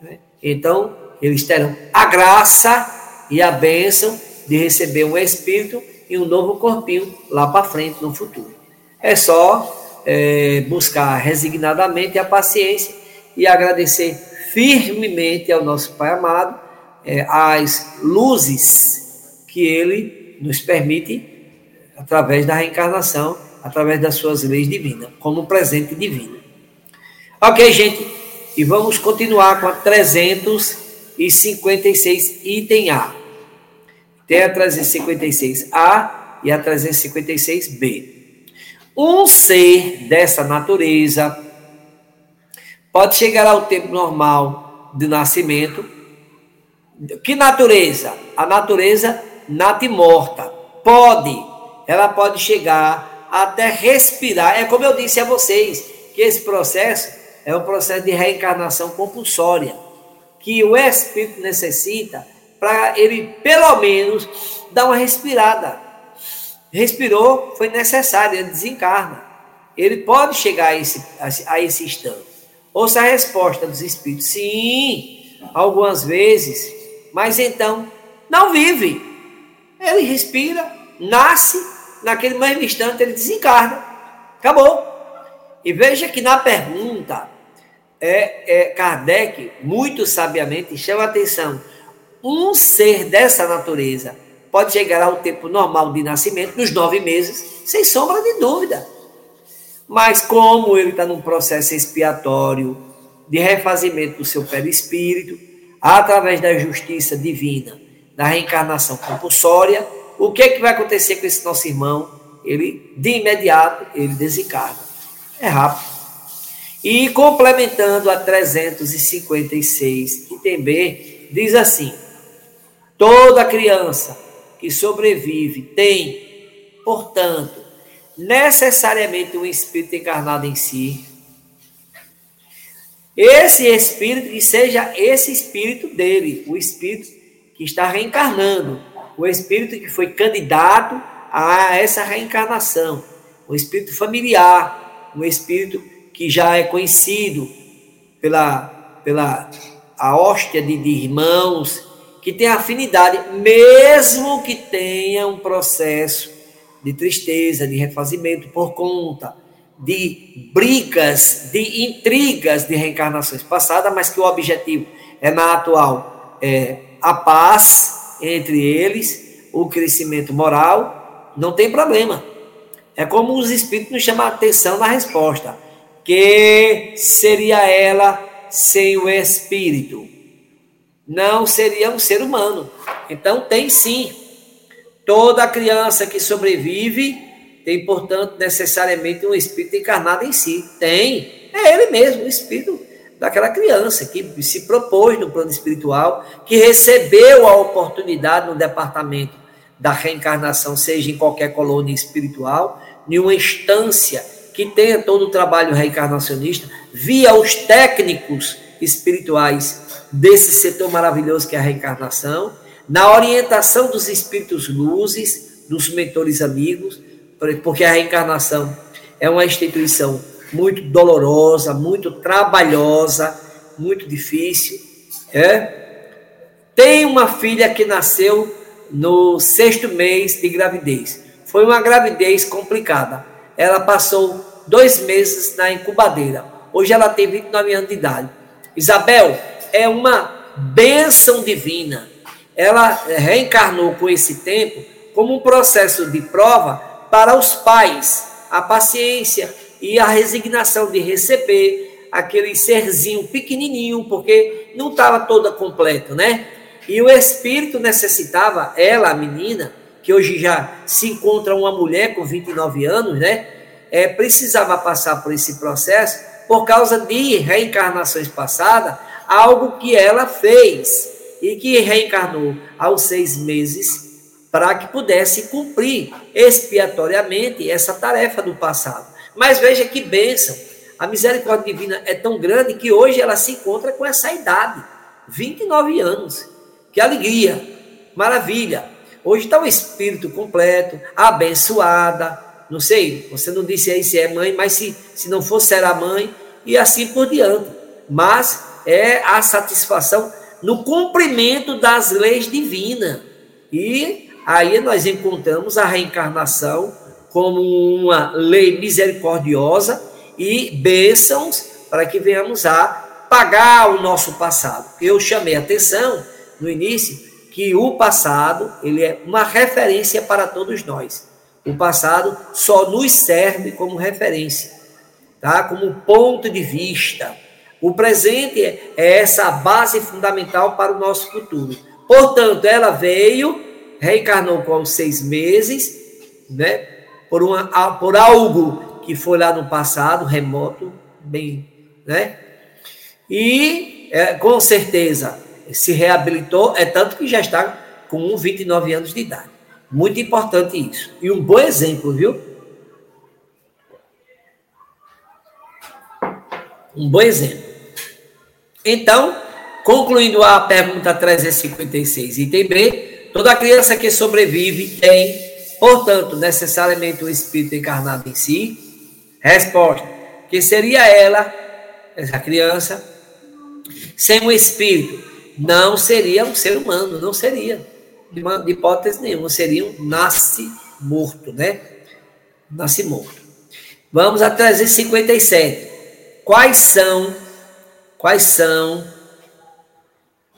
Né? Então, eles terão a graça e a bênção de receber um espírito e um novo corpinho lá para frente no futuro. É só é, buscar resignadamente a paciência e agradecer firmemente ao nosso Pai amado é, as luzes que Ele nos permite através da reencarnação, através das suas leis divinas, como presente divino. Ok, gente? E vamos continuar com a 356, item A. Tem a 356A e a 356B. Um ser dessa natureza pode chegar ao tempo normal de nascimento. Que natureza? A natureza natimorta. Pode ela pode chegar até respirar. É como eu disse a vocês, que esse processo é um processo de reencarnação compulsória, que o espírito necessita para ele, pelo menos, dar uma respirada. Respirou, foi necessário, ele desencarna. Ele pode chegar a esse, a esse instante. Ouça a resposta dos espíritos. Sim, algumas vezes, mas então não vive. Ele respira, nasce, naquele mesmo instante ele desencarna. Acabou. E veja que na pergunta, é, é, Kardec, muito sabiamente, chama a atenção. Um ser dessa natureza pode chegar ao tempo normal de nascimento, nos nove meses, sem sombra de dúvida. Mas como ele está num processo expiatório de refazimento do seu perispírito, através da justiça divina, da reencarnação compulsória, o que, é que vai acontecer com esse nosso irmão? Ele, de imediato, ele desencarna. É rápido. E complementando a 356, item B, diz assim: toda criança que sobrevive tem, portanto, necessariamente um espírito encarnado em si. Esse espírito que seja esse espírito dele, o espírito que está reencarnando, o espírito que foi candidato a essa reencarnação, o espírito familiar, o espírito que já é conhecido pela, pela a hóstia de, de irmãos, que tem afinidade, mesmo que tenha um processo de tristeza, de refazimento por conta de brigas, de intrigas de reencarnações passadas, mas que o objetivo é na atual é a paz entre eles, o crescimento moral, não tem problema. É como os espíritos nos chamam a atenção na resposta que seria ela sem o espírito? Não seria um ser humano. Então tem sim. Toda criança que sobrevive tem, portanto, necessariamente um espírito encarnado em si. Tem. É ele mesmo, o espírito daquela criança que se propôs no plano espiritual, que recebeu a oportunidade no departamento da reencarnação, seja em qualquer colônia espiritual, em uma instância que tenha todo o trabalho reencarnacionista via os técnicos espirituais desse setor maravilhoso que é a reencarnação, na orientação dos espíritos luzes, dos mentores amigos, porque a reencarnação é uma instituição muito dolorosa, muito trabalhosa, muito difícil. É? Tem uma filha que nasceu no sexto mês de gravidez. Foi uma gravidez complicada ela passou dois meses na incubadeira. Hoje ela tem 29 anos de idade. Isabel é uma bênção divina. Ela reencarnou com esse tempo como um processo de prova para os pais, a paciência e a resignação de receber aquele serzinho pequenininho, porque não estava toda completa, né? E o espírito necessitava, ela, a menina, que hoje já se encontra uma mulher com 29 anos, né? É, precisava passar por esse processo por causa de reencarnações passadas, algo que ela fez e que reencarnou aos seis meses para que pudesse cumprir expiatoriamente essa tarefa do passado. Mas veja que bênção! A misericórdia divina é tão grande que hoje ela se encontra com essa idade, 29 anos. Que alegria, maravilha! Hoje está o espírito completo, abençoada. Não sei, você não disse aí se é mãe, mas se, se não for, será mãe, e assim por diante. Mas é a satisfação no cumprimento das leis divinas. E aí nós encontramos a reencarnação como uma lei misericordiosa e bênçãos para que venhamos a pagar o nosso passado. Eu chamei atenção no início que o passado ele é uma referência para todos nós. O passado só nos serve como referência, tá? Como ponto de vista. O presente é essa base fundamental para o nosso futuro. Portanto, ela veio, reencarnou com seis meses, né? Por, uma, por algo que foi lá no passado, remoto, bem, né? E é, com certeza se reabilitou, é tanto que já está com 29 anos de idade. Muito importante isso. E um bom exemplo, viu? Um bom exemplo. Então, concluindo a pergunta 356, item B, toda criança que sobrevive tem, portanto, necessariamente o espírito encarnado em si? Resposta: que seria ela essa criança, sem um espírito, não seria um ser humano, não seria, de, uma, de hipótese nenhuma, seria um nasce morto, né? Nasce morto. Vamos a 357. Quais são, quais são,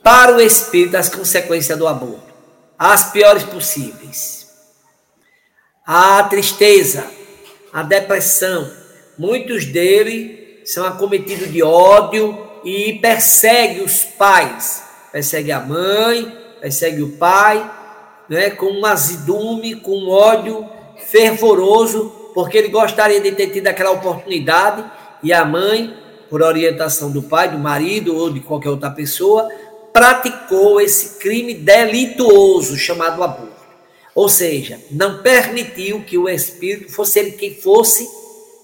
para o espírito, as consequências do aborto? As piores possíveis. A tristeza, a depressão. Muitos deles são acometidos de ódio e perseguem os pais. Persegue a mãe, persegue o pai, né, com um azidume, com um ódio fervoroso, porque ele gostaria de ter tido aquela oportunidade e a mãe, por orientação do pai, do marido ou de qualquer outra pessoa, praticou esse crime delituoso chamado aborto. Ou seja, não permitiu que o espírito, fosse ele quem fosse,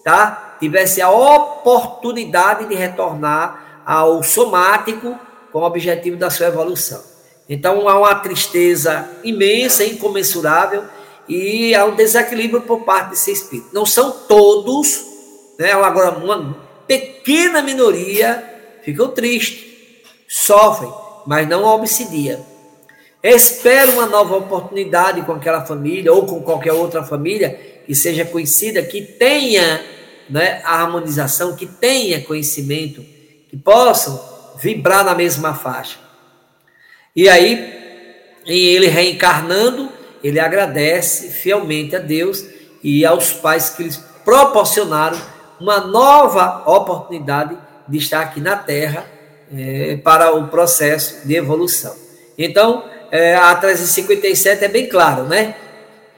tá? tivesse a oportunidade de retornar ao somático com o objetivo da sua evolução. Então há uma tristeza imensa, incomensurável, e há um desequilíbrio por parte desse espírito. Não são todos, né? agora uma pequena minoria ficam tristes, sofrem, mas não obsidia. Espera uma nova oportunidade com aquela família ou com qualquer outra família que seja conhecida, que tenha né, a harmonização, que tenha conhecimento, que possam vibrar na mesma faixa. E aí, em ele reencarnando, ele agradece fielmente a Deus e aos pais que lhes proporcionaram uma nova oportunidade de estar aqui na Terra é, para o processo de evolução. Então, é, a 357 é bem claro, né?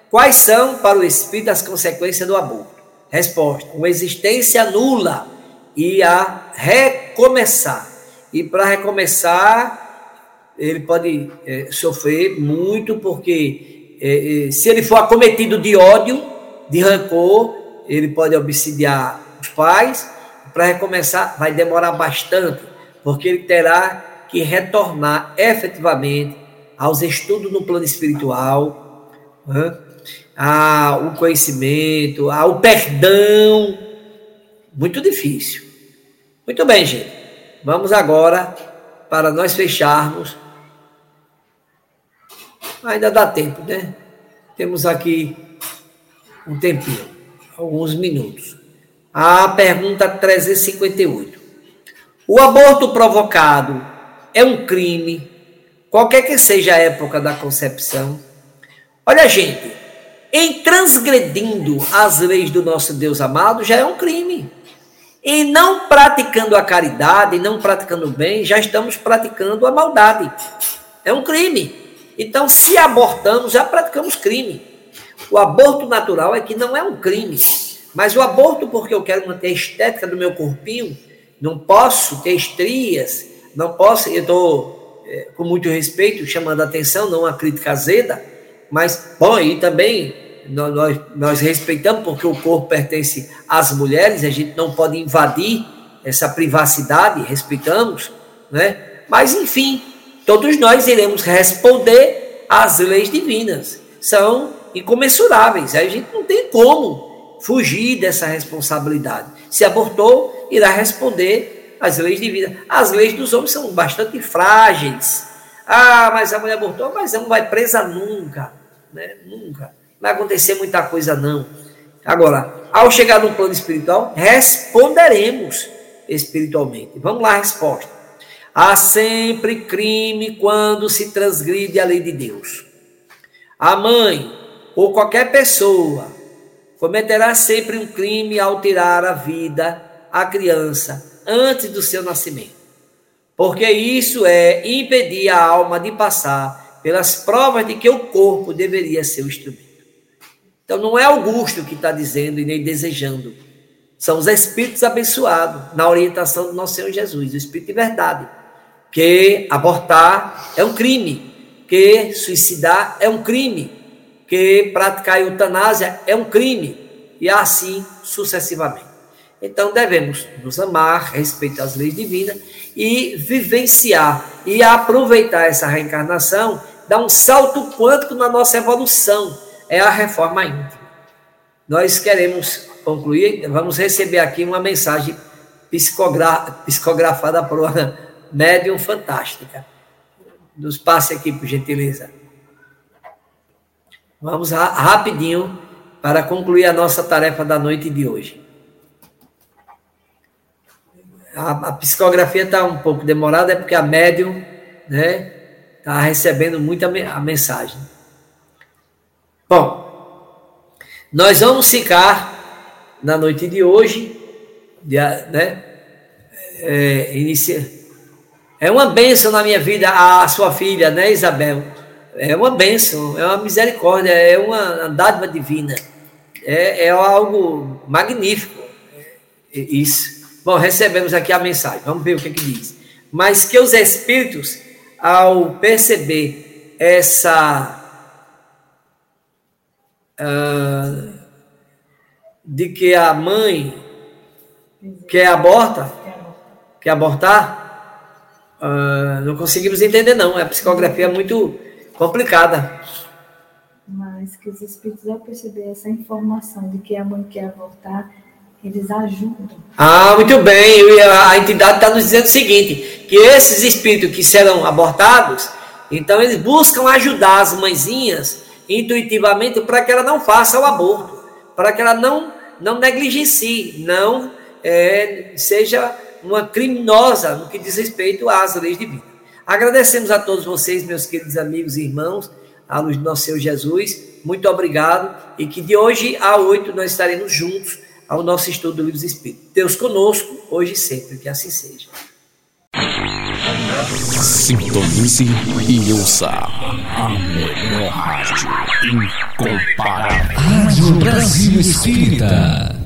Quais são para o espírito as consequências do aborto? Resposta: uma existência nula e a recomeçar. E para recomeçar, ele pode é, sofrer muito, porque é, é, se ele for acometido de ódio, de rancor, ele pode obsidiar os pais. Para recomeçar, vai demorar bastante, porque ele terá que retornar efetivamente aos estudos no plano espiritual, né? ao conhecimento, ao perdão. Muito difícil. Muito bem, gente. Vamos agora para nós fecharmos. Ainda dá tempo, né? Temos aqui um tempinho, alguns minutos. A pergunta 358. O aborto provocado é um crime qualquer que seja a época da concepção. Olha, gente, em transgredindo as leis do nosso Deus amado já é um crime. Em não praticando a caridade, não praticando o bem, já estamos praticando a maldade. É um crime. Então, se abortamos, já praticamos crime. O aborto natural é que não é um crime. Mas o aborto, porque eu quero manter a estética do meu corpinho, não posso ter estrias, não posso, eu estou é, com muito respeito, chamando a atenção, não a crítica azeda, mas, bom, e também nós, nós, nós respeitamos, porque o corpo pertence às mulheres, a gente não pode invadir essa privacidade, respeitamos, né? Mas, enfim, todos nós iremos responder às leis divinas, são incomensuráveis, a gente não tem como fugir dessa responsabilidade. Se abortou, irá responder as leis de vida. As leis dos homens são bastante frágeis. Ah, mas a mulher abortou, mas ela não vai presa nunca. Né? Nunca. Não vai acontecer muita coisa, não. Agora, ao chegar no plano espiritual, responderemos espiritualmente. Vamos lá a resposta. Há sempre crime quando se transgride a lei de Deus. A mãe ou qualquer pessoa cometerá sempre um crime ao tirar a vida à criança antes do seu nascimento. Porque isso é impedir a alma de passar pelas provas de que o corpo deveria ser o instrumento. Então não é Augusto que está dizendo e nem desejando. São os espíritos abençoados na orientação do nosso Senhor Jesus, o Espírito de verdade. Que abortar é um crime, que suicidar é um crime, que praticar eutanásia é um crime, e assim sucessivamente. Então devemos nos amar, respeitar as leis divinas e vivenciar e aproveitar essa reencarnação, dar um salto quântico na nossa evolução. É a reforma íntima. Nós queremos concluir, vamos receber aqui uma mensagem psicogra psicografada por uma médium fantástica. Nos passe aqui, por gentileza. Vamos rapidinho para concluir a nossa tarefa da noite de hoje. A, a psicografia está um pouco demorada, é porque a médium né, está recebendo muita a mensagem. Bom, nós vamos ficar na noite de hoje, né, é, inicia, é uma bênção na minha vida a sua filha, né, Isabel? É uma bênção, é uma misericórdia, é uma dádiva divina. É, é algo magnífico. É, isso. Bom, recebemos aqui a mensagem. Vamos ver o que, que diz. Mas que os espíritos, ao perceber essa. Uh, de que a mãe quer aborta, quer abortar, uh, não conseguimos entender, não. A psicografia é muito complicada. Mas que os espíritos, ao perceber essa informação de que a mãe quer abortar, eles ajudam. Ah, muito bem. A entidade está nos dizendo o seguinte: que esses espíritos que serão abortados, então eles buscam ajudar as mãezinhas intuitivamente para que ela não faça o aborto, para que ela não, não negligencie, não é, seja uma criminosa no que diz respeito às leis de vida. Agradecemos a todos vocês, meus queridos amigos e irmãos, à luz do nosso Senhor Jesus. Muito obrigado e que de hoje a oito nós estaremos juntos ao nosso estudo do livro dos Espíritos. Deus conosco, hoje e sempre, que assim seja. Sintonize e ouça a melhor rádio incomparável. Rádio Brasil Espírita.